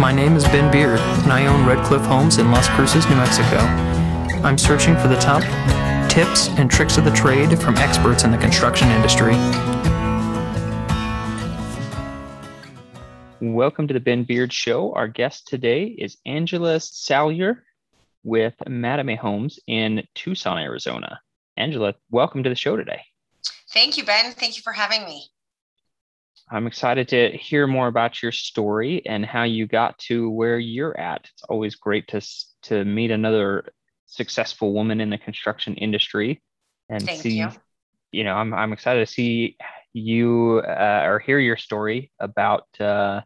My name is Ben Beard, and I own Red Cliff Homes in Las Cruces, New Mexico. I'm searching for the top tips and tricks of the trade from experts in the construction industry. Welcome to the Ben Beard Show. Our guest today is Anjela Salyer with Mattamy Homes in Tucson, Arizona. Anjela, welcome to the show today. Thank you, Ben. Thank you for having me. I'm excited to hear more about your story and how you got to where you're at. It's always great to to meet another successful woman in the construction industry and Thank see. You. you know, I'm I'm excited to see you uh, or hear your story about uh,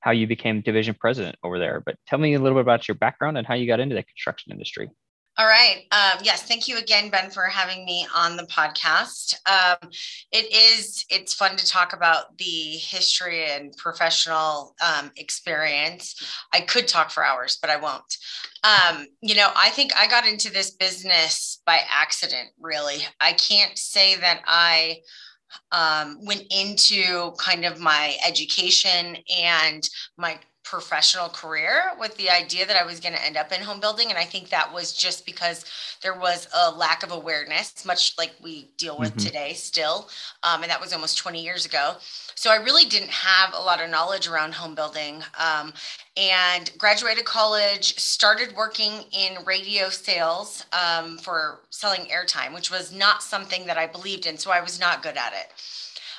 how you became division president over there. But tell me a little bit about your background and how you got into the construction industry. All right. Um, yes. Thank you again, Ben, for having me on the podcast. Um, it is, it's fun to talk about the history and professional um, experience. I could talk for hours, but I won't. Um, you know, I think I got into this business by accident, really. I can't say that I um, went into kind of my education and my professional career with the idea that I was going to end up in home building. And I think that was just because there was a lack of awareness, much like we deal with mm-hmm. today still. Um, and that was almost 20 years ago. So I really didn't have a lot of knowledge around home building. Um, and graduated college, started working in radio sales um, for selling airtime, which was not something that I believed in. So I was not good at it.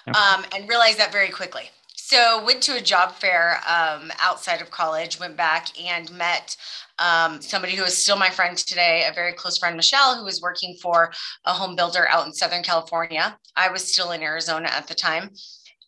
Okay. Um, and realized that very quickly. So went to a job fair um, outside of college, went back and met um, somebody who is still my friend today, a very close friend, Michelle, who was working for a home builder out in Southern California. I was still in Arizona at the time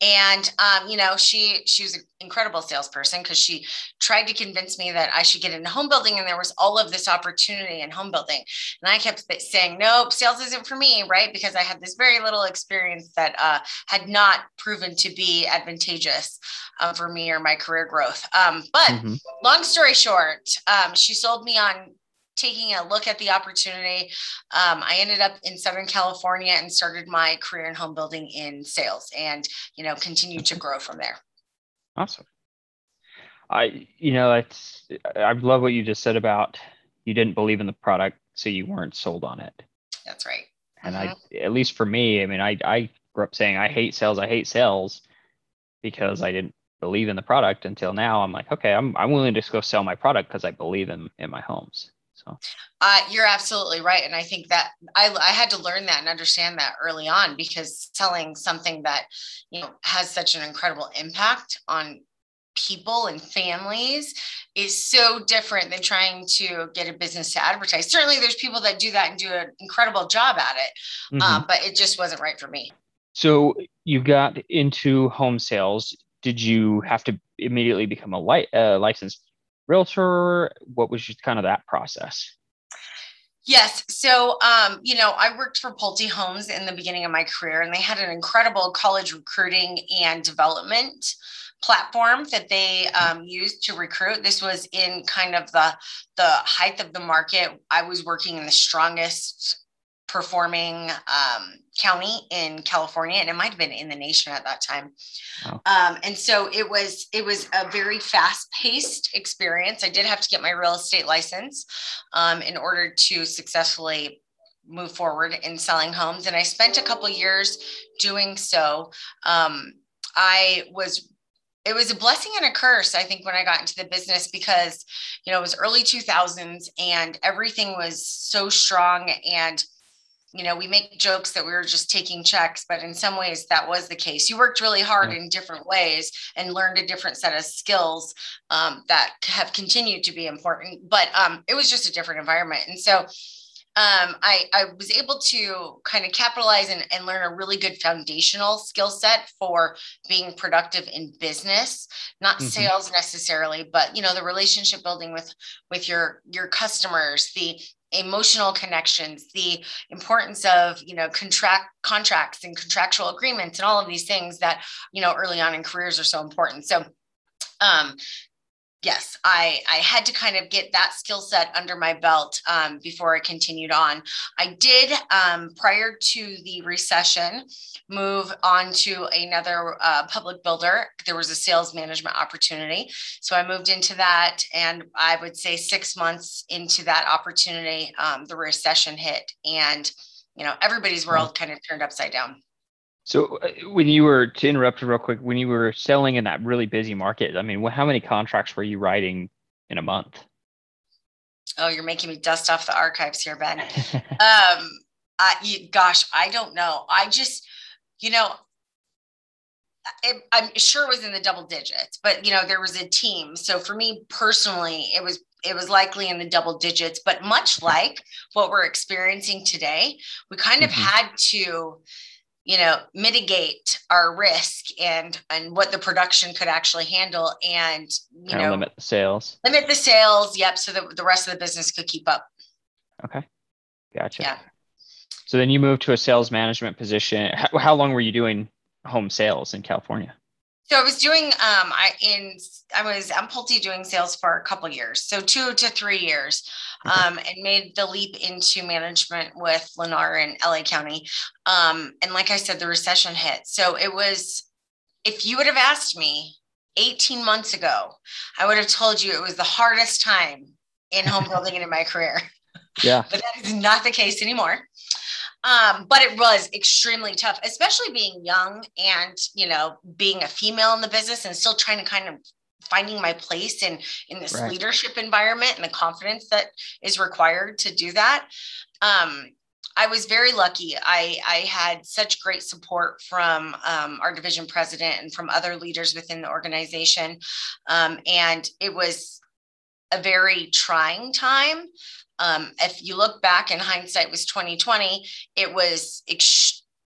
and um, you know she she was an incredible salesperson because she tried to convince me that i should get into home building and there was all of this opportunity in home building. And i kept saying nope sales isn't for me right? Because i had this very little experience that uh, had not proven to be advantageous um, for me or my career growth. Um, but mm-hmm. long story short um, she sold me on taking a look at the opportunity, um, I ended up in Southern California and started my career in home building in sales, and you know continued to grow from there. Awesome. I you know it's I love what you just said about you didn't believe in the product, so you weren't sold on it. That's right. And I mm-hmm. at least for me, I mean, I I grew up saying I hate sales, I hate sales because I didn't believe in the product until now. I'm like, okay, I'm I'm willing to just go sell my product because I believe in in my homes. So uh, you're absolutely right. And I think that I, I had to learn that and understand that early on because selling something that, you know, has such an incredible impact on people and families is so different than trying to get a business to advertise. Certainly there's people that do that and do an incredible job at it, mm-hmm. um, but it just wasn't right for me. So you got into home sales. Did you have to immediately become a li- uh, licensed realtor? What was just kind of that process? Yes. So, um, you know, I worked for Pulte Homes in the beginning of my career, and they had an incredible college recruiting and development platform that they um, used to recruit. This was in kind of the the height of the market. I was working in the strongest performing um, county in California, and it might have been in the nation at that time. Wow. Um, and so it was it was a very fast paced experience. I did have to get my real estate license um, in order to successfully move forward in selling homes, and I spent a couple years doing so. Um, I was it was a blessing and a curse i think when i got into the business because you know it was early 2000s and everything was so strong and you know, we make jokes that we were just taking checks, but in some ways that was the case. You worked really hard yeah. in different ways and learned a different set of skills um, that have continued to be important, but um, it was just a different environment. And so um, I, I was able to kind of capitalize and, and learn a really good foundational skill set for being productive in business, not mm-hmm. sales necessarily, but you know the relationship building with with your your customers, the emotional connections the importance of you know contract contracts and contractual agreements and all of these things that you know early on in careers are so important. So um yes, I, I had to kind of get that skill set under my belt um, before I continued on. I did, um, prior to the recession, move on to another uh, public builder. There was a sales management opportunity. So I moved into that. And I would say six months into that opportunity, um, the recession hit. And, you know, everybody's world kind of turned upside down. So uh, when you were to interrupt real quick, when you were selling in that really busy market, I mean, how many contracts were you writing in a month? Oh, you're making me dust off the archives here, Ben. um, I, you, gosh, I don't know. I just, you know, it, I'm sure it was in the double digits, but you know, there was a team. So for me personally, it was it was likely in the double digits. But much like what we're experiencing today, we kind of mm-hmm. had to you know mitigate our risk and and what the production could actually handle and you know limit the sales. limit the sales yep so that the rest of the business could keep up. Okay. Gotcha. Yeah. So then you moved to a sales management position. How, how long were you doing home sales in california so I was doing um I in I was I'm Pulte doing sales for a couple years, so two to three years, um, and made the leap into management with Lennar in LA County. Um, and like I said, the recession hit. So it was if you would have asked me 18 months ago, I would have told you it was the hardest time in home building and in my career. Yeah. but that is not the case anymore. Um, but it was extremely tough, especially being young and you know being a female in the business and still trying to kind of finding my place in in this right. leadership environment and the confidence that is required to do that. Um, I was very lucky. I, I had such great support from um, our division president and from other leaders within the organization. Um, and it was a very trying time um, if you look back in hindsight was 2020 it was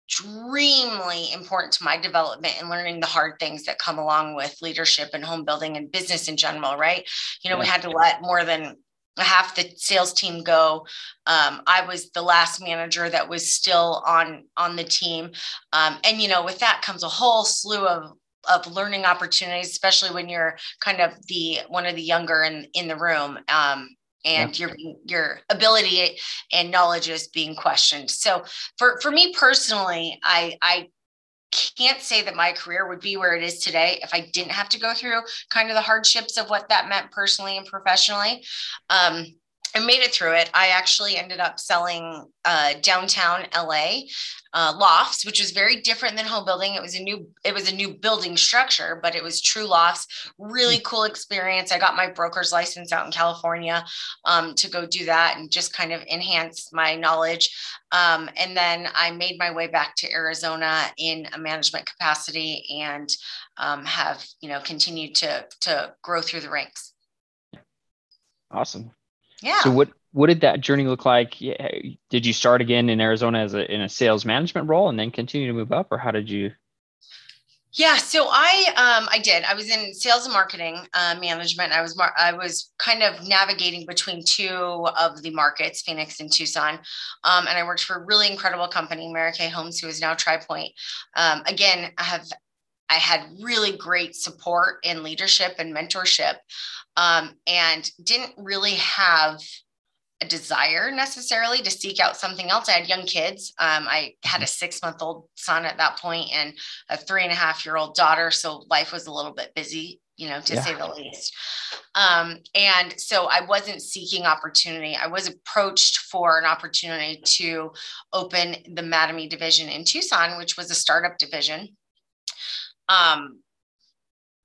extremely important to my development and learning the hard things that come along with leadership and home building and business in general right? You know yeah. we had to let more than half the sales team go. Um, i was the last manager that was still on on the team. Um, and you know with that comes a whole slew of of learning opportunities especially when you're kind of the one of the younger in in the room. Um, and yeah. your your ability and knowledge is being questioned. So for for me personally, I I can't say that my career would be where it is today if I didn't have to go through kind of the hardships of what that meant personally and professionally. Um, I made it through it. I actually ended up selling uh, downtown LA uh, lofts, which was very different than home building. It was a new it was a new building structure, but it was true lofts. Really cool experience. I got my broker's license out in California um, to go do that and just kind of enhance my knowledge. Um, and then I made my way back to Arizona in a management capacity and um, have you know continued to to grow through the ranks. Awesome. Yeah. So what what did that journey look like? Did you start again in Arizona as a in a sales management role and then continue to move up, or how did you? Yeah, so I um, I did. I was in sales and marketing uh, management. I was mar- I was kind of navigating between two of the markets, Phoenix and Tucson, um, and I worked for a really incredible company, Maracay Homes, who is now Tri Pointe. Um, again, I have I had really great support and leadership and mentorship um, and didn't really have a desire necessarily to seek out something else. I had young kids. Um, I had a six month old son at that point and a three and a half year old daughter. So life was a little bit busy, you know, to yeah. say the least. Um, and so I wasn't seeking opportunity. I was approached for an opportunity to open the Mattamy division in Tucson, which was a startup division. Um,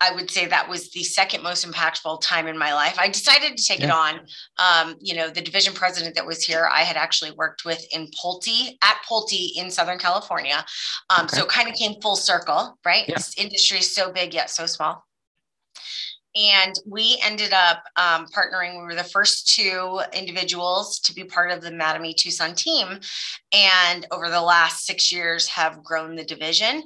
I would say that was the second most impactful time in my life. I decided to take yeah. it on. Um, you know, the division president that was here, I had actually worked with in Pulte at Pulte in Southern California. Um, okay. So it kind of came full circle, right? Yeah. This industry is so big yet so small. And we ended up um, partnering. We were the first two individuals to be part of the Mattamy Tucson team. And over the last six years have grown the division.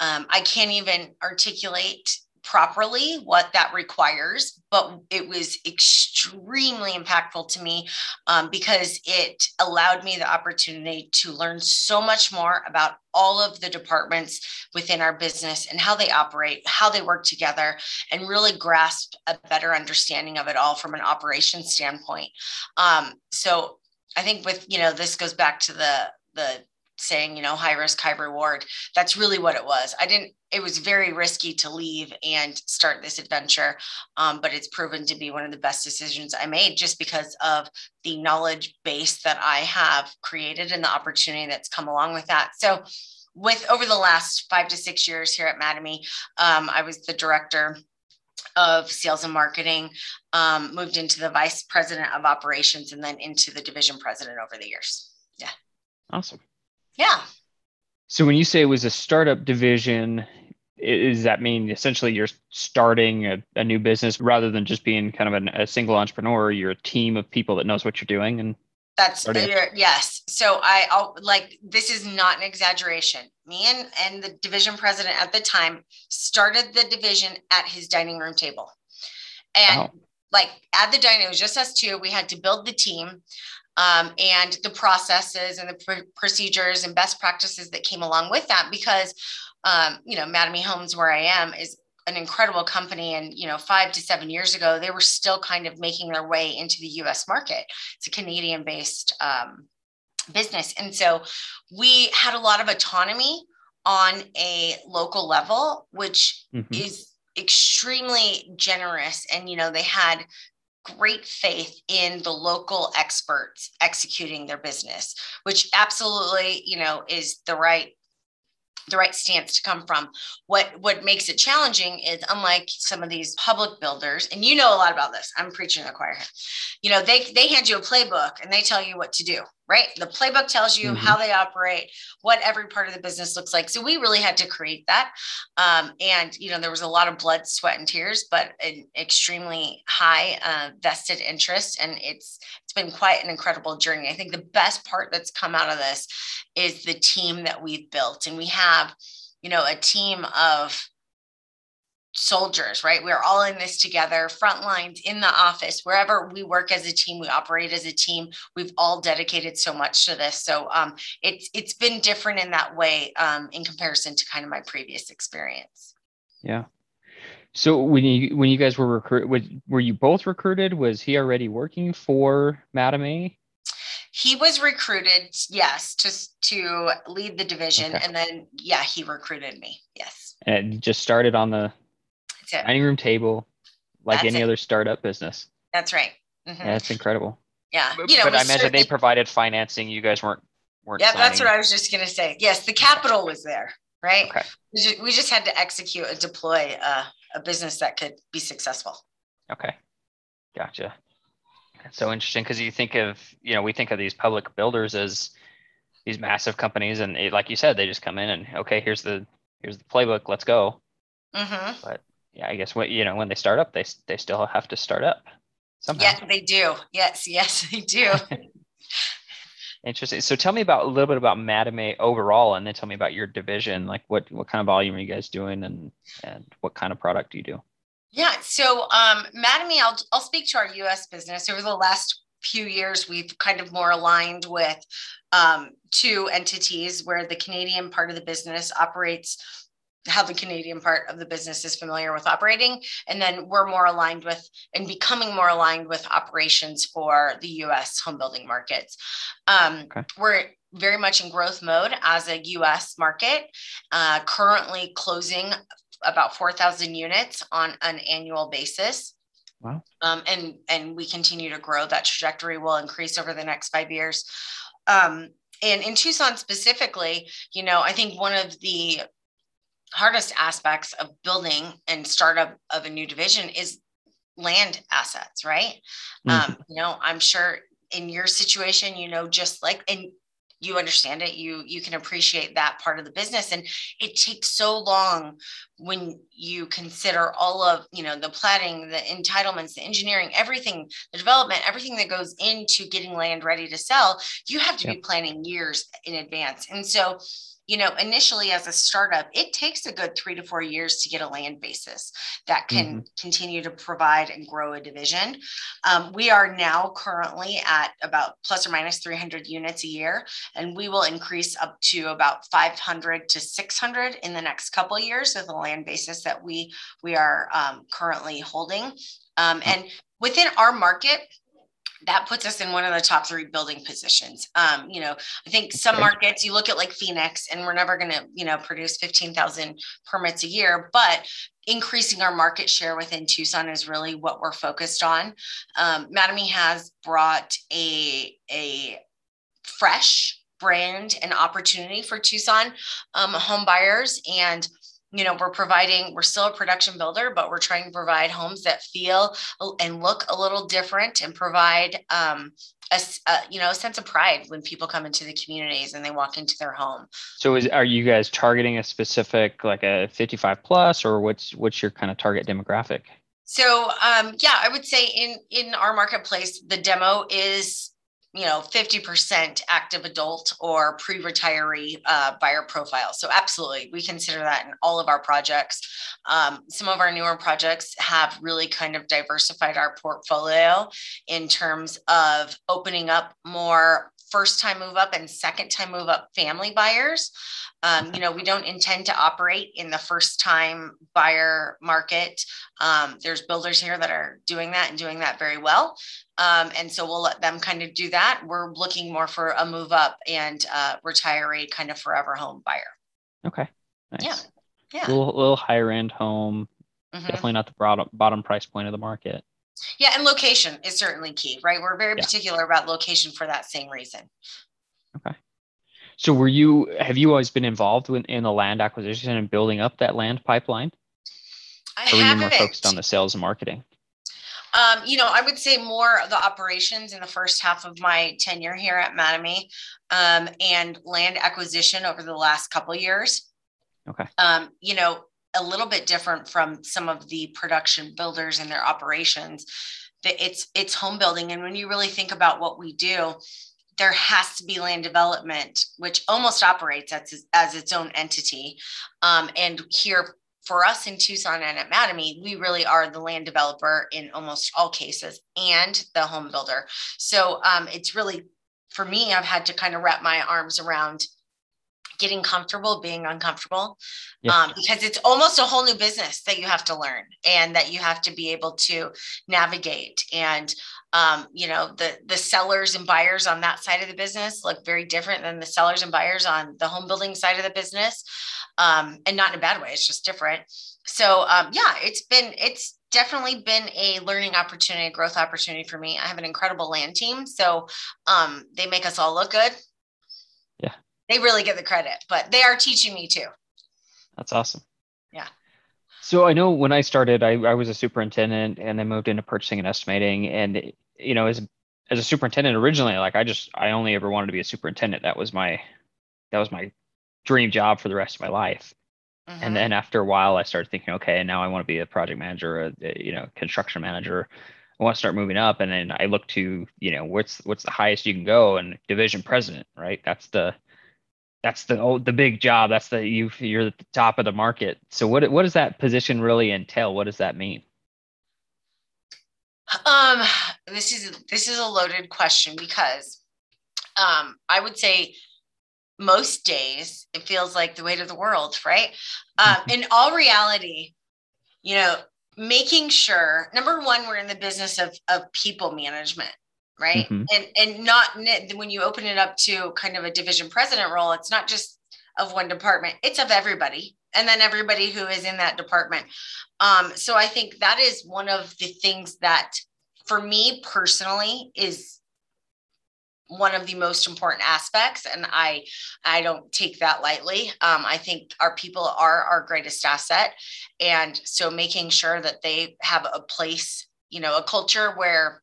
Um, I can't even articulate properly what that requires, but it was extremely impactful to me um, because it allowed me the opportunity to learn so much more about all of the departments within our business and how they operate, how they work together, and really grasp a better understanding of it all from an operations standpoint. Um, so I think with you know this goes back to the the saying, you know, high risk, high reward. That's really what it was. I didn't, it was very risky to leave and start this adventure. Um, but it's proven to be one of the best decisions I made just because of the knowledge base that I have created and the opportunity that's come along with that. So, with over the last five to six years here at Mattamy, um, I was the director of sales and marketing, um, moved into the vice president of operations, and then into the division president over the years. Yeah. Awesome. Yeah. So when you say it was a startup division, does that mean essentially you're starting a, a new business rather than just being kind of an, a single entrepreneur? You're a team of people that knows what you're doing and that's yes. So I I'll, like this is not an exaggeration. Me and and the division president at the time started the division at his dining room table, and wow. like at the dining, it was just us two. We had to build the team um, and the processes and the pr- procedures and best practices that came along with that because um, you know Mattamy Homes where I am is an incredible company. And you know 5 to 7 years ago they were still kind of making their way into the US market. It's a Canadian based um, business. And so we had a lot of autonomy on a local level which mm-hmm. is extremely generous. And you know they had great faith in the local experts executing their business which absolutely you know is the right the right stance to come from. What what makes it challenging is unlike some of these public builders, and you know a lot about this. I'm preaching the choir here. You know, they they hand you a playbook and they tell you what to do, right? The playbook tells you mm-hmm. how they operate, what every part of the business looks like. So we really had to create that. Um, and you know, there was a lot of blood, sweat, and tears, but an extremely high uh, vested interest, and it's it's been quite an incredible journey. I think the best part that's come out of this is the team that we've built, and we have, you know, a team of soldiers, right? We're all in this together, front lines, in the office, wherever we work as a team, we operate as a team. We've all dedicated so much to this. So um, it's it's been different in that way um, in comparison to kind of my previous experience. Yeah. So when you when you guys were recruited, were you both recruited? Was he already working for Mattamy? He was recruited, yes, to to lead the division, okay. and then yeah, he recruited me. Yes. And just started on the dining room table, like that's any it. other startup business. That's right. Mm-hmm. Yeah, that's incredible. Yeah, you know, but I imagine they provided financing. You guys weren't weren't. Yeah, signing. that's what I was just gonna say. Yes, the capital was there, right? Okay. We just, we just had to execute and deploy a, a business that could be successful. Okay, gotcha. That's so interesting because you think of you know we think of these public builders as these massive companies, and it, like you said, they just come in and okay, here's the here's the playbook, let's go. Mm-hmm. But yeah, I guess what you know when they start up, they they still have to start up somehow. Yes, they do. Yes, yes, they do. Interesting. So tell me about a little bit about Mattamy overall, and then tell me about your division. Like what what kind of volume are you guys doing, and and what kind of product do you do? Yeah. So um, Mattamy, I'll I'll speak to our U.S. business over the last few years. We've kind of more aligned with um, two entities where the Canadian part of the business operates how the Canadian part of the business is familiar with operating. And then we're more aligned with and becoming more aligned with operations for the US home building markets. Um, okay. We're very much in growth mode as a US market, uh, currently closing about 4,000 units on an annual basis. Wow. Um, and, and we continue to grow. That trajectory will increase over the next five years. Um, and in Tucson specifically, you know, I think one of the hardest aspects of building and startup of a new division is land assets, right? Mm-hmm. Um, you know, I'm sure in your situation, you know, just like and you understand it, you you can appreciate that part of the business. And it takes so long when you consider all of you know the planning, the entitlements, the engineering, everything, the development, everything that goes into getting land ready to sell. You have to yep. be planning years in advance. And so you know, initially as a startup, it takes a good three to four years to get a land basis that can mm-hmm. continue to provide and grow a division. Um, we are now currently at about plus or minus 300 units a year, and we will increase up to about 500 to 600 in the next couple years with the land basis that we we are um, currently holding. Um, and within our market, that puts us in one of the top three building positions. Um, you know, I think some markets you look at like Phoenix, and we're never going to, you know, produce 15,000 permits a year, but increasing our market share within Tucson is really what we're focused on. Um, Mattamy has brought a, a fresh brand and opportunity for Tucson um, home buyers. And you know we're providing we're still a production builder but we're trying to provide homes that feel and look a little different and provide um, a, a, you know a sense of pride when people come into the communities and they walk into their home. So is are you guys targeting a specific like a 55 plus or what's what's your kind of target demographic? So um, yeah i would say in in our marketplace the demo is you know 50% active adult or pre-retiree uh, buyer profile so absolutely we consider that in all of our projects um, some of our newer projects have really kind of diversified our portfolio in terms of opening up more first time move up and second time move up family buyers um, you know, we don't intend to operate in the first time buyer market. Um, there's builders here that are doing that and doing that very well. Um, and so we'll let them kind of do that. We're looking more for a move up and uh, retiree kind of forever home buyer. Okay. Nice. Yeah. Yeah. A little, little higher end home. Mm-hmm. Definitely not the bottom, bottom price point of the market. Yeah. And location is certainly key, right? We're very yeah. particular about location for that same reason. Okay. So were you have you always been involved in, in the land acquisition and building up that land pipeline? I or were you more focused on the sales and marketing? Um, you know, I would say more of the operations in the first half of my tenure here at Mattamy um, and land acquisition over the last couple years. Okay. Um, you know, a little bit different from some of the production builders and their operations. That it's it's home building, and when you really think about what we do, there has to be land development, which almost operates as, as its own entity. Um, and here for us in Tucson and at Mattamy, we really are the land developer in almost all cases and the home builder. So um, it's really, for me, I've had to kind of wrap my arms around getting comfortable being uncomfortable yeah. um, because it's almost a whole new business that you have to learn and that you have to be able to navigate and um, you know the the sellers and buyers on that side of the business look very different than the sellers and buyers on the home building side of the business um, and not in a bad way it's just different. So um, yeah it's been it's definitely been a learning opportunity a growth opportunity for me. I have an incredible land team so um, they make us all look good. Yeah. They really get the credit but they are teaching me too. That's awesome. Yeah. So I know when I started, I, I was a superintendent and then moved into purchasing and estimating. And, you know, as, as a superintendent originally, like I just, I only ever wanted to be a superintendent. That was my, that was my dream job for the rest of my life. Mm-hmm. And then after a while, I started thinking, okay, now I want to be a project manager, a, you know, construction manager. I want to start moving up. And then I look to, you know, what's, what's the highest you can go and division president, right? That's the, that's the oh, the big job. That's the you you're at the top of the market. So what what does that position really entail? What does that mean? Um, this is this is a loaded question because um, I would say most days it feels like the weight of the world, right? Um, in all reality, you know, making sure number one, we're in the business of of people management right mm-hmm. and and not when you open it up to kind of a division president role it's not just of one department it's of everybody and then everybody who is in that department um, so i think that is one of the things that for me personally is one of the most important aspects and i i don't take that lightly um, i think our people are our greatest asset and so making sure that they have a place you know a culture where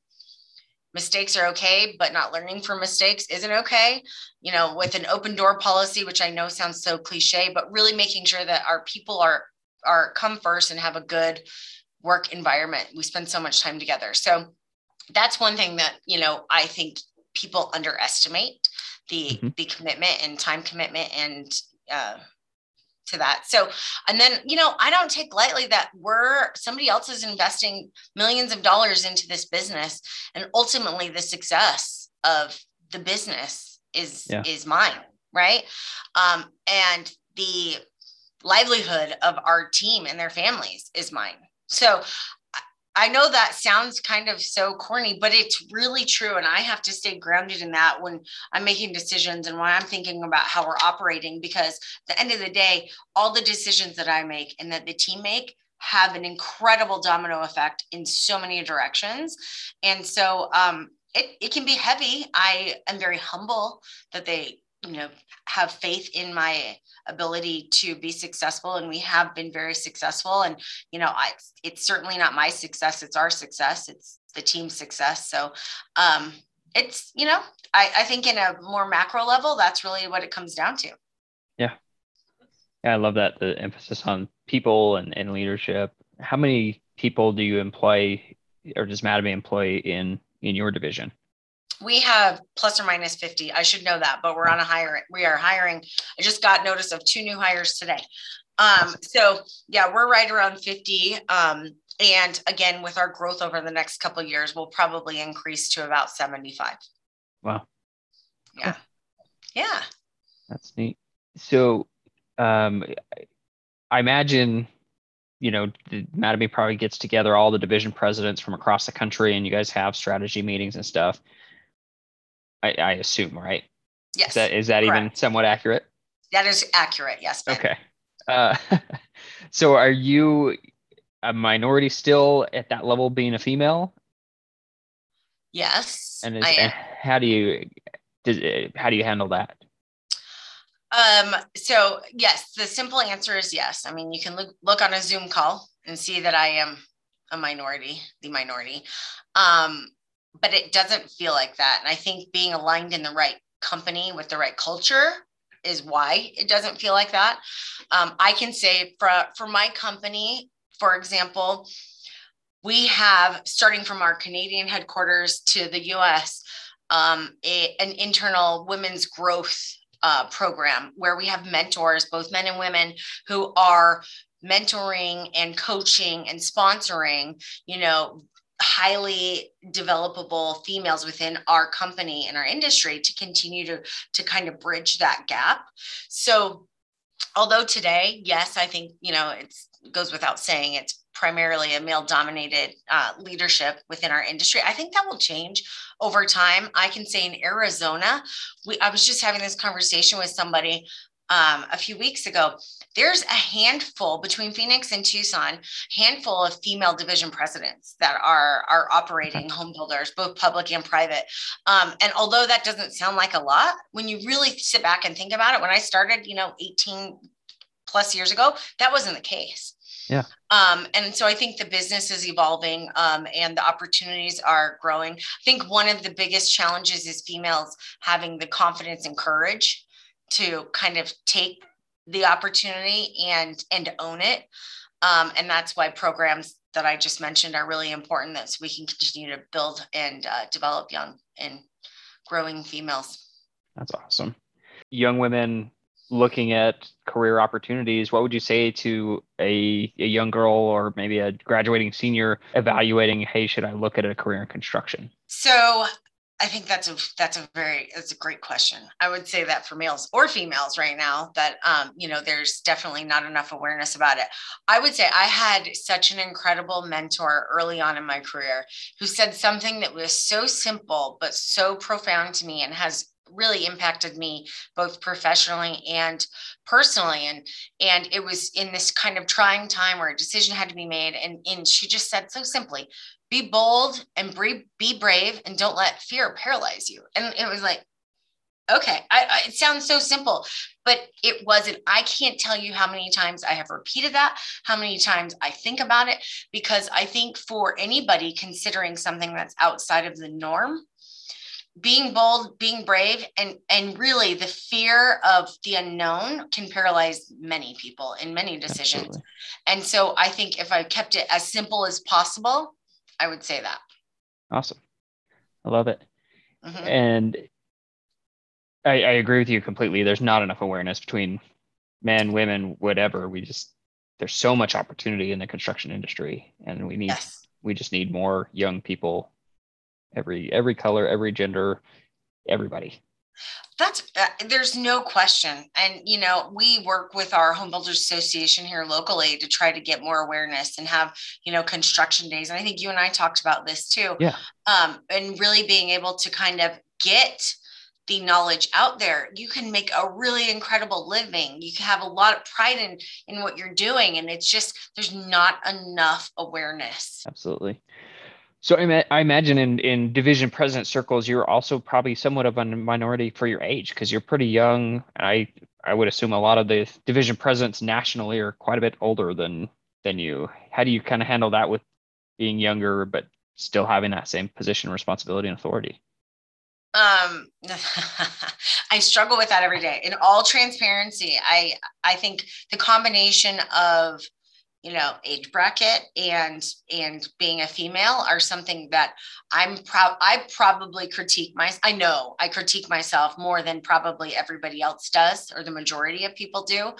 mistakes are okay, but not learning from mistakes isn't okay. You know, with an open door policy, which I know sounds so cliche, but really making sure that our people are are come first and have a good work environment. We spend so much time together. So that's one thing that, you know, I think people underestimate the mm-hmm. the commitment and time commitment and uh, to that. So, and then, you know, I don't take lightly that we're somebody else is investing millions of dollars into this business and ultimately the success of the business is yeah. is mine, right? Um, and the livelihood of our team and their families is mine. So I know that sounds kind of so corny, but it's really true. And I have to stay grounded in that when I'm making decisions and when I'm thinking about how we're operating, because at the end of the day, all the decisions that I make and that the team make have an incredible domino effect in so many directions. And so um, it, it can be heavy. I am very humble that they you know have faith in my ability to be successful and we have been very successful. And you know I, it's certainly not my success it's our success it's the team's success. So um it's you know I, I think in a more macro level that's really what it comes down to. Yeah. Yeah i love that the emphasis on people and, and leadership. How many people do you employ or does Mattamy employ in in your division we have plus or minus 50 i should know that but we're on a hire we are hiring. I just got notice of two new hires today. Um so yeah we're right around 50 um and again with our growth over the next couple of years we'll probably increase to about 75 wow. Yeah. Yeah. That's neat. So um i imagine you know, Mattamy probably gets together all the division presidents from across the country and you guys have strategy meetings and stuff. I, I assume, right? Yes. Is that, is that even somewhat accurate? That is accurate. Yes. Okay. Uh, so are you a minority still at that level being a female? Yes. And, is, and how do you does, how do you handle that? Um, so yes, the simple answer is yes. I mean, you can look look on a Zoom call and see that I am a minority, the minority. Um, but it doesn't feel like that. And I think being aligned in the right company with the right culture is why it doesn't feel like that. Um, I can say for for my company, for example, we have starting from our Canadian headquarters to the U.S. Um, a, an internal women's growth uh, program where we have mentors, both men and women, who are mentoring and coaching and sponsoring, you know, highly developable females within our company and our industry to continue to to kind of bridge that gap. So although today yes i think you know it goes without saying it's primarily a male dominated uh, leadership within our industry i think that will change over time. I can say in arizona we i was just having this conversation with somebody um, a few weeks ago there's a handful between Phoenix and Tucson, handful of female division presidents that are are operating home builders, both public and private. Um, and although that doesn't sound like a lot, when you really sit back and think about it, when I started, you know, 18 plus years ago, that wasn't the case. Yeah. Um, and so I think the business is evolving um, and the opportunities are growing. I think one of the biggest challenges is females having the confidence and courage to kind of take the opportunity and and own it. Um, and that's why programs that i just mentioned are really important that so we can continue to build and uh, develop young and growing females. That's awesome. Young women looking at career opportunities what would you say to a, a young girl or maybe a graduating senior evaluating hey should i look at a career in construction? So I think that's a that's a very that's a great question. I would say that for males or females right now that um, you know there's definitely not enough awareness about it. I would say I had such an incredible mentor early on in my career who said something that was so simple but so profound to me and has really impacted me both professionally and personally and and it was in this kind of trying time where a decision had to be made and and she just said so simply be bold and be brave and don't let fear paralyze you. And it was like, okay, I, I, it sounds so simple, but it wasn't. I can't tell you how many times I have repeated that, how many times I think about it, because I think for anybody considering something that's outside of the norm, being bold being brave and and really the fear of the unknown can paralyze many people in many decisions Absolutely. and so i think if i kept it as simple as possible I would say that. Awesome. I love it. Mm-hmm. And I, I, agree with you completely. There's not enough awareness between men, women, whatever. We just there's so much opportunity in the construction industry, and we need yes. we just need more young people, every every color, every gender, everybody. That's uh, there's no question. And you know, we work with our home builders association here locally to try to get more awareness and have, you know, construction days. And I think you and I talked about this too. Yeah. Um, and really being able to kind of get the knowledge out there you can make a really incredible living you can have a lot of pride in in what you're doing and it's just there's not enough awareness absolutely so I, imagine in, in division president circles, you're also probably somewhat of a minority for your age because you're pretty young. I I would assume a lot of the division presidents nationally are quite a bit older than than you. How do you kind of handle that with being younger but still having that same position, responsibility, and authority? Um, I struggle with that every day. In all transparency, I I think the combination of you know age bracket and and being a female are something that i'm proud i probably critique my i know i critique myself more than probably everybody else does or the majority of people do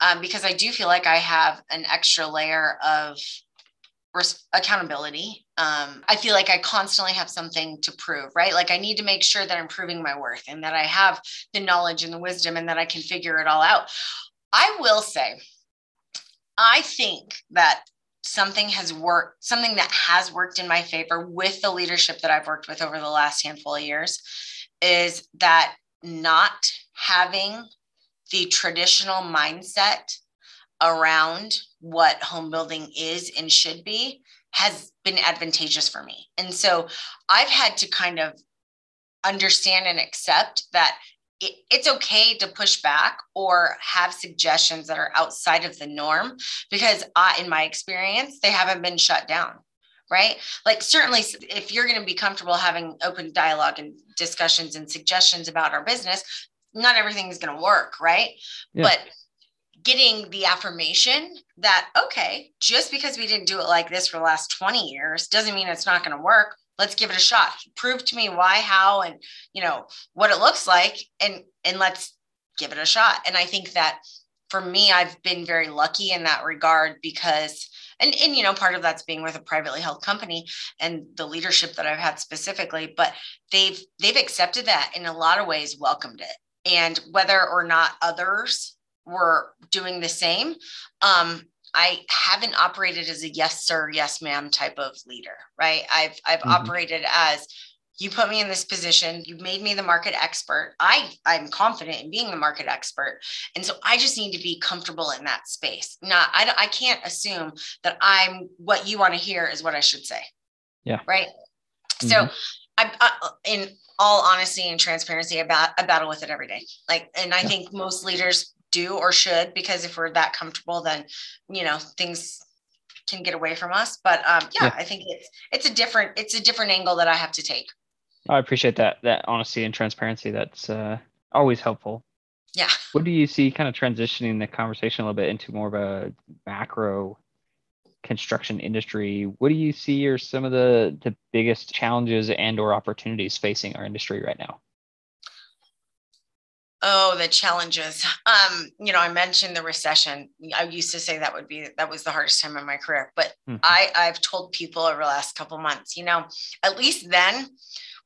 um, because i do feel like i have an extra layer of accountability. Um, i feel like i constantly have something to prove right? Like i need to make sure that i'm proving my worth and that i have the knowledge and the wisdom and that i can figure it all out. I will say I think that something has worked, something that has worked in my favor with the leadership that I've worked with over the last handful of years is that not having the traditional mindset around what home building is and should be has been advantageous for me. And so I've had to kind of understand and accept that it, it's okay to push back or have suggestions that are outside of the norm because I, in my experience, they haven't been shut down. Right. Like, certainly, if you're going to be comfortable having open dialogue and discussions and suggestions about our business, not everything is going to work. Right. Yeah. But getting the affirmation that, okay, just because we didn't do it like this for the last 20 years doesn't mean it's not going to work let's give it a shot. Prove to me why how and you know what it looks like and and let's give it a shot. And i think that for me i've been very lucky in that regard because and and you know part of that's being with a privately held company and the leadership that i've had specifically but they've they've accepted that in a lot of ways welcomed it. And whether or not others were doing the same um I haven't operated as a yes sir, yes ma'am type of leader, right? I've I've mm-hmm. operated as you put me in this position you made me the market expert i i'm confident in being the market expert and so i just need to be comfortable in that space not i, I can't assume that i'm what you want to hear is what i should say yeah right mm-hmm. so I, I, in all honesty and transparency about I battle with it every day like and i yeah. think most leaders do or should because if we're that comfortable then you know things can get away from us. But um, yeah, yeah, i think it's it's a different it's a different angle that i have to take. I appreciate that that honesty and transparency. That's uh, always helpful. Yeah. What do you see kind of transitioning the conversation a little bit into more of a macro construction industry? What do you see are some of the the biggest challenges and or opportunities facing our industry right now Oh, the challenges. Um, you know, I mentioned the recession. I used to say that would be that was the hardest time in my career, but mm-hmm. I I've told people over the last couple months, you know, at least then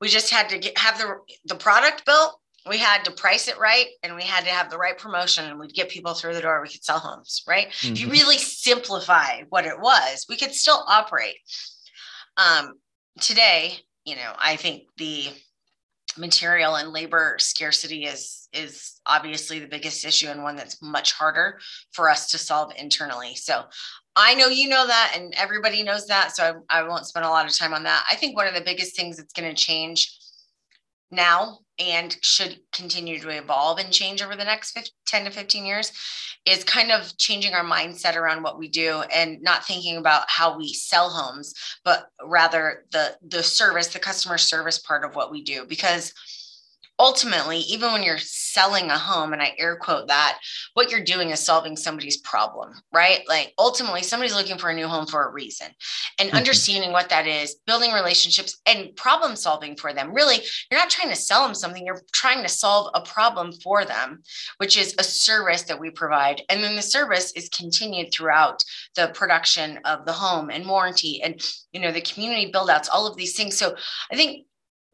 we just had to get, have the the product built. We had to price it right, and we had to have the right promotion, and we'd get people through the door. We could sell homes, right? Mm-hmm. If you mm-hmm. really simplify what it was, we could still operate. Um, today, you know, I think the material and labor scarcity is is obviously the biggest issue and one that's much harder for us to solve internally. So i know you know that and everybody knows that so i, I won't spend a lot of time on that. I think one of the biggest things that's going to change now and should continue to evolve and change over the next 15, 10 to 15 years is kind of changing our mindset around what we do and not thinking about how we sell homes but rather the the service the customer service part of what we do. Because ultimately, even when you're selling a home, and I air quote that, what you're doing is solving somebody's problem, right? Like ultimately, somebody's looking for a new home for a reason. And mm-hmm. understanding what that is, building relationships and problem solving for them. Really, you're not trying to sell them something, you're trying to solve a problem for them, which is a service that we provide. And then the service is continued throughout the production of the home and warranty and you know the community build outs, all of these things. So I think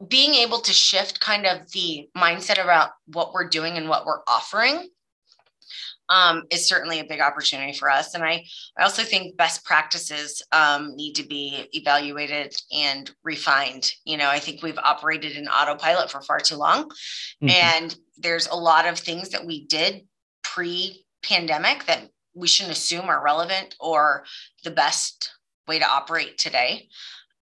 being able to shift kind of the mindset about what we're doing and what we're offering um, is certainly a big opportunity for us. And I, I also think best practices um, need to be evaluated and refined. You know, I think we've operated in autopilot for far too long. Mm-hmm. And there's a lot of things that we did pre pandemic that we shouldn't assume are relevant or the best way to operate today.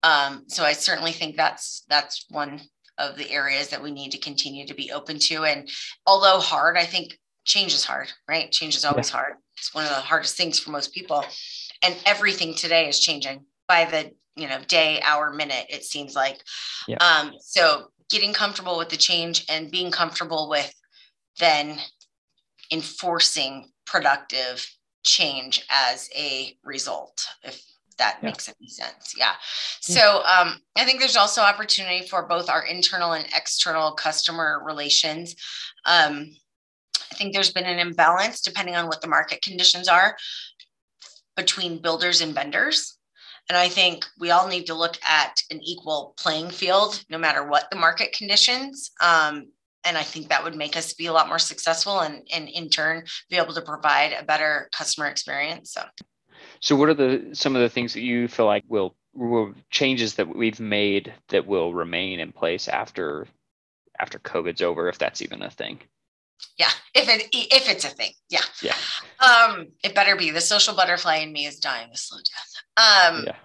Um, so I certainly think that's that's one of the areas that we need to continue to be open to. And although hard, I think change is hard, right? Change is always yeah. hard. It's one of the hardest things for most people. And everything today is changing by the you know day, hour, minute. It seems like. Yeah. Um, so getting comfortable with the change and being comfortable with then enforcing productive change as a result if that yeah. makes any sense. Yeah. So um, I think there's also opportunity for both our internal and external customer relations. Um, I think there's been an imbalance depending on what the market conditions are between builders and vendors. And I think we all need to look at an equal playing field no matter what the market conditions. Um, and I think that would make us be a lot more successful and, and in turn be able to provide a better customer experience. So so, what are the some of the things that you feel like will, will changes that we've made that will remain in place after after COVID's over, if that's even a thing? Yeah, if it if it's a thing, yeah, yeah. Um, it better be. The social butterfly in me is dying a slow death. Um, yeah.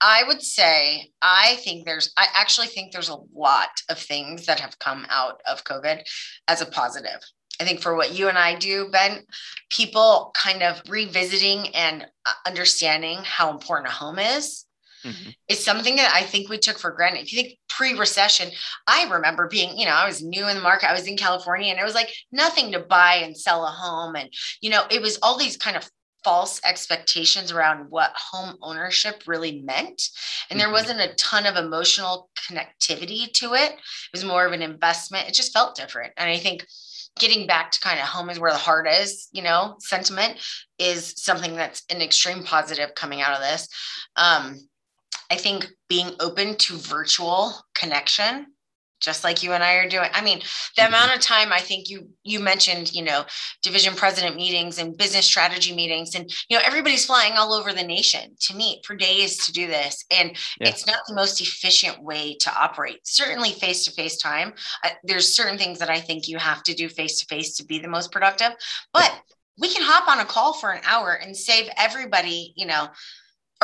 I would say I think there's I actually think there's a lot of things that have come out of COVID as a positive. I think for what you and I do, Ben, people kind of revisiting and uh, understanding how important a home is mm-hmm. is something that I think we took for granted. If you think pre recession, I remember being, you know, I was new in the market, I was in California, and it was like nothing to buy and sell a home. And, you know, it was all these kind of false expectations around what home ownership really meant. And there mm-hmm. wasn't a ton of emotional connectivity to it. It was more of an investment. It just felt different. And I think getting back to kind of home is where the heart is, you know, sentiment is something that's an extreme positive coming out of this. Um, I think being open to virtual connection just like you and I are doing. I mean, the mm-hmm. amount of time I think you you mentioned, you know, division president meetings and business strategy meetings, and you know, everybody's flying all over the nation to meet for days to do this, and yeah. it's not the most efficient way to operate. Certainly, face to face time. Uh, there's certain things that I think you have to do face to face to be the most productive, but yeah. we can hop on a call for an hour and save everybody, you know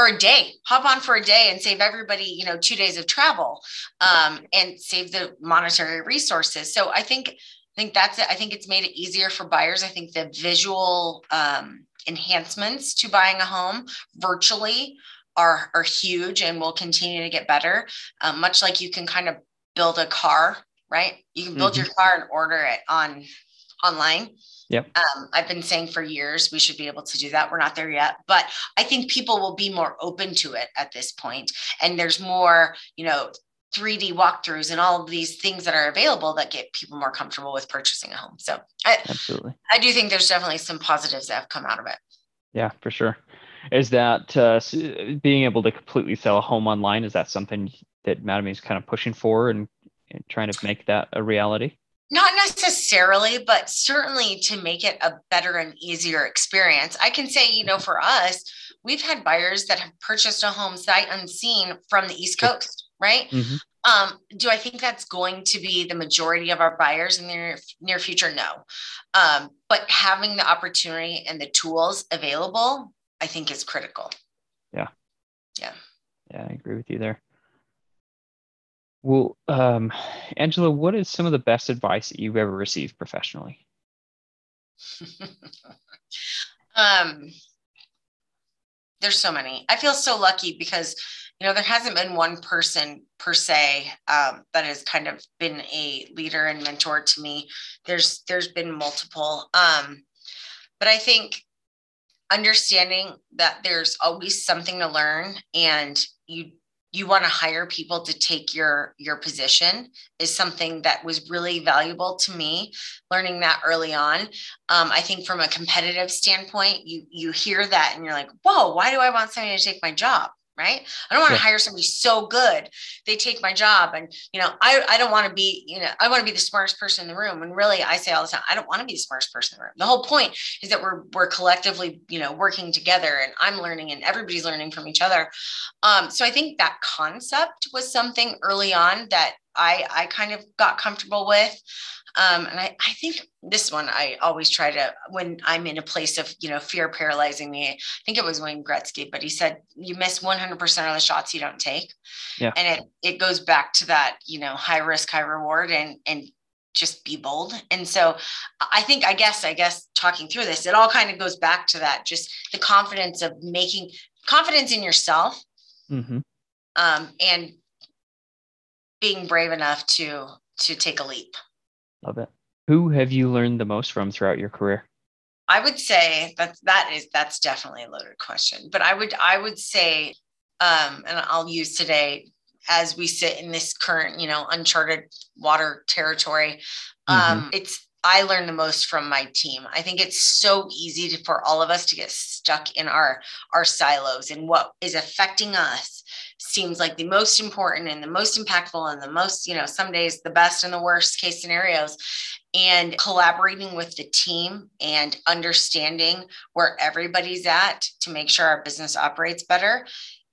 or a day. Hop on for a day and save everybody you know two days of travel um, and save the monetary resources. So i think i think that's it. I think it's made it easier for buyers. I think the visual um, enhancements to buying a home virtually are are huge and will continue to get better. Um, much like you can kind of build a car right? You can build mm-hmm. your car and order it on online Yep. Um, I've been saying for years we should be able to do that. We're not there yet, but I think people will be more open to it at this point. And there's more, you know, 3D walkthroughs and all of these things that are available that get people more comfortable with purchasing a home. So I, absolutely, I do think there's definitely some positives that have come out of it. Yeah, for sure. Is that uh, being able to completely sell a home online? Is that something that Mattamy is kind of pushing for and, and trying to make that a reality? Not necessarily, but certainly to make it a better and easier experience. I can say, you know, for us, we've had buyers that have purchased a home sight unseen from the East Coast, right? Mm-hmm. Um, do I think that's going to be the majority of our buyers in the near, near future? No. Um, but having the opportunity and the tools available, I think is critical. Yeah. Yeah. Yeah, I agree with you there. Well, um, Anjela, what is some of the best advice that you've ever received professionally? um, there's so many. I feel so lucky because you know, there hasn't been one person per se um, that has kind of been a leader and mentor to me. There's there's been multiple, um, but I think understanding that there's always something to learn and you you want to hire people to take your your position is something that was really valuable to me learning that early on. Um, i think from a competitive standpoint you you hear that and you're like whoa why do i want somebody to take my job right? I don't want to yeah. hire somebody so good. They take my job and you know i, I don't want to be you know i want to be the smartest person in the room. And really i say all the time i don't want to be the smartest person in the room. The whole point is that we're we're collectively you know working together and i'm learning and everybody's learning from each other. Um, so i think that concept was something early on that i i kind of got comfortable with um, and I, I think this one I always try to when I'm in a place of you know fear paralyzing me. I think it was Wayne Gretzky, but he said you miss 100% of the shots you don't take. Yeah. And it it goes back to that you know high risk high reward and and just be bold. And so I think I guess I guess talking through this it all kind of goes back to that just the confidence of making confidence in yourself. Mm-hmm. Um, and being brave enough to to take a leap. Love it. Who have you learned the most from throughout your career? I would say that that is that's definitely a loaded question, but I would I would say, um, and I'll use today as we sit in this current you know uncharted water territory. Um, mm-hmm. It's I learn the most from my team. I think it's so easy to, for all of us to get stuck in our our silos and what is affecting us seems like the most important and the most impactful and the most, you know, some days the best and the worst case scenarios. And collaborating with the team and understanding where everybody's at to make sure our business operates better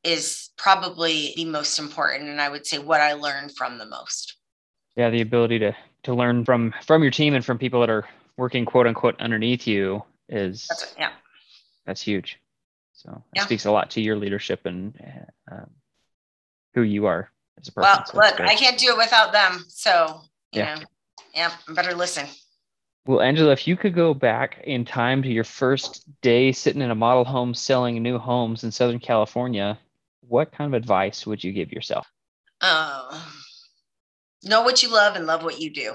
is probably the most important. And I would say what I learned from the most. Yeah, the ability to to learn from from your team and from people that are working quote unquote underneath you is that's, yeah that's huge. So it yeah. speaks a lot to your leadership and um, who you are as a person. Well, so look, I can't do it without them. So, you yeah. know, yeah, better listen. Well, Anjela, if you could go back in time to your first day sitting in a model home selling new homes in Southern California, what kind of advice would you give yourself? Uh, know what you love and love what you do.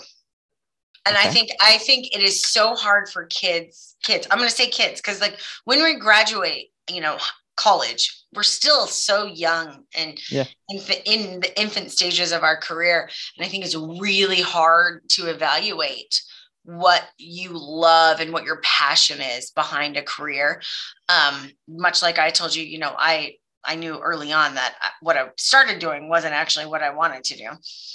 And okay. I think I think it is so hard for kids, kids. I'm going to say kids because like when we graduate, you know, college we're still so young and yeah. in the infant stages of our career and i think it's really hard to evaluate what you love and what your passion is behind a career um, much like i told you you know i i knew early on that what i started doing wasn't actually what i wanted to do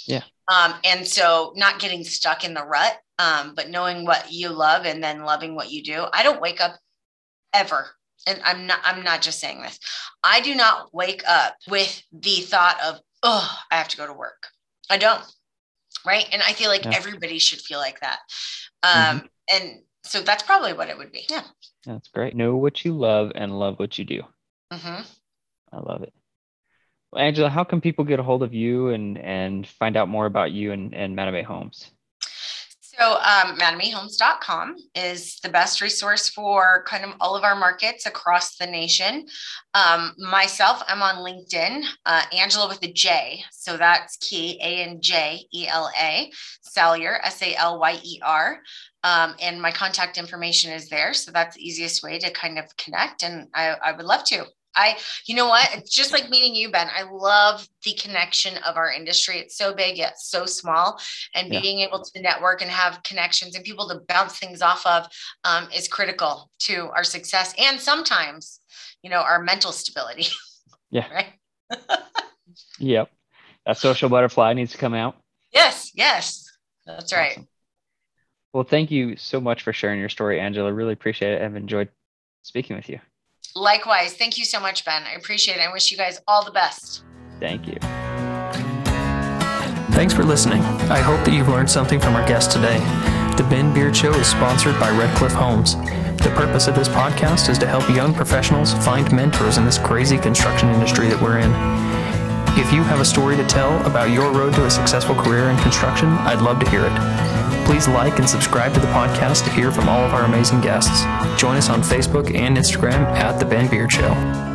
yeah um, and so not getting stuck in the rut um, but knowing what you love and then loving what you do i don't wake up ever and I'm not I'm not just saying this. I do not wake up with the thought of, oh, I have to go to work. I don't. Right. And I feel like yeah. everybody should feel like that. Um, mm-hmm. and so that's probably what it would be. Yeah. That's great. Know what you love and love what you do. Mm-hmm. I love it. Well, Anjela, how can people get a hold of you and and find out more about you and, and Mattamy Homes? So, um, mattamyhomes.com is the best resource for kind of all of our markets across the nation. Um, myself, I'm on LinkedIn, uh, Anjela with a J. So that's key, A N J E L A, Salyer, S A L Y E R. Um, and my contact information is there. So that's the easiest way to kind of connect. And I, I would love to. I, you know what? It's just like meeting you, Ben. I love the connection of our industry. It's so big yet so small, and yeah. being able to network and have connections and people to bounce things off of um, is critical to our success and sometimes, you know, our mental stability. Yeah. right. yep. That social butterfly needs to come out. Yes. Yes. That's right. Awesome. Well, thank you so much for sharing your story, Anjela. Really appreciate it. I've enjoyed speaking with you. Likewise. Thank you so much, Ben. I appreciate it. I wish you guys all the best. Thank you. Thanks for listening. I hope that you've learned something from our guest today. The Ben Beard Show is sponsored by Red Cliff Homes. The purpose of this podcast is to help young professionals find mentors in this crazy construction industry that we're in. If you have a story to tell about your road to a successful career in construction, I'd love to hear it. Please like and subscribe to the podcast to hear from all of our amazing guests. Join us on Facebook and Instagram at The Ben Beard Show.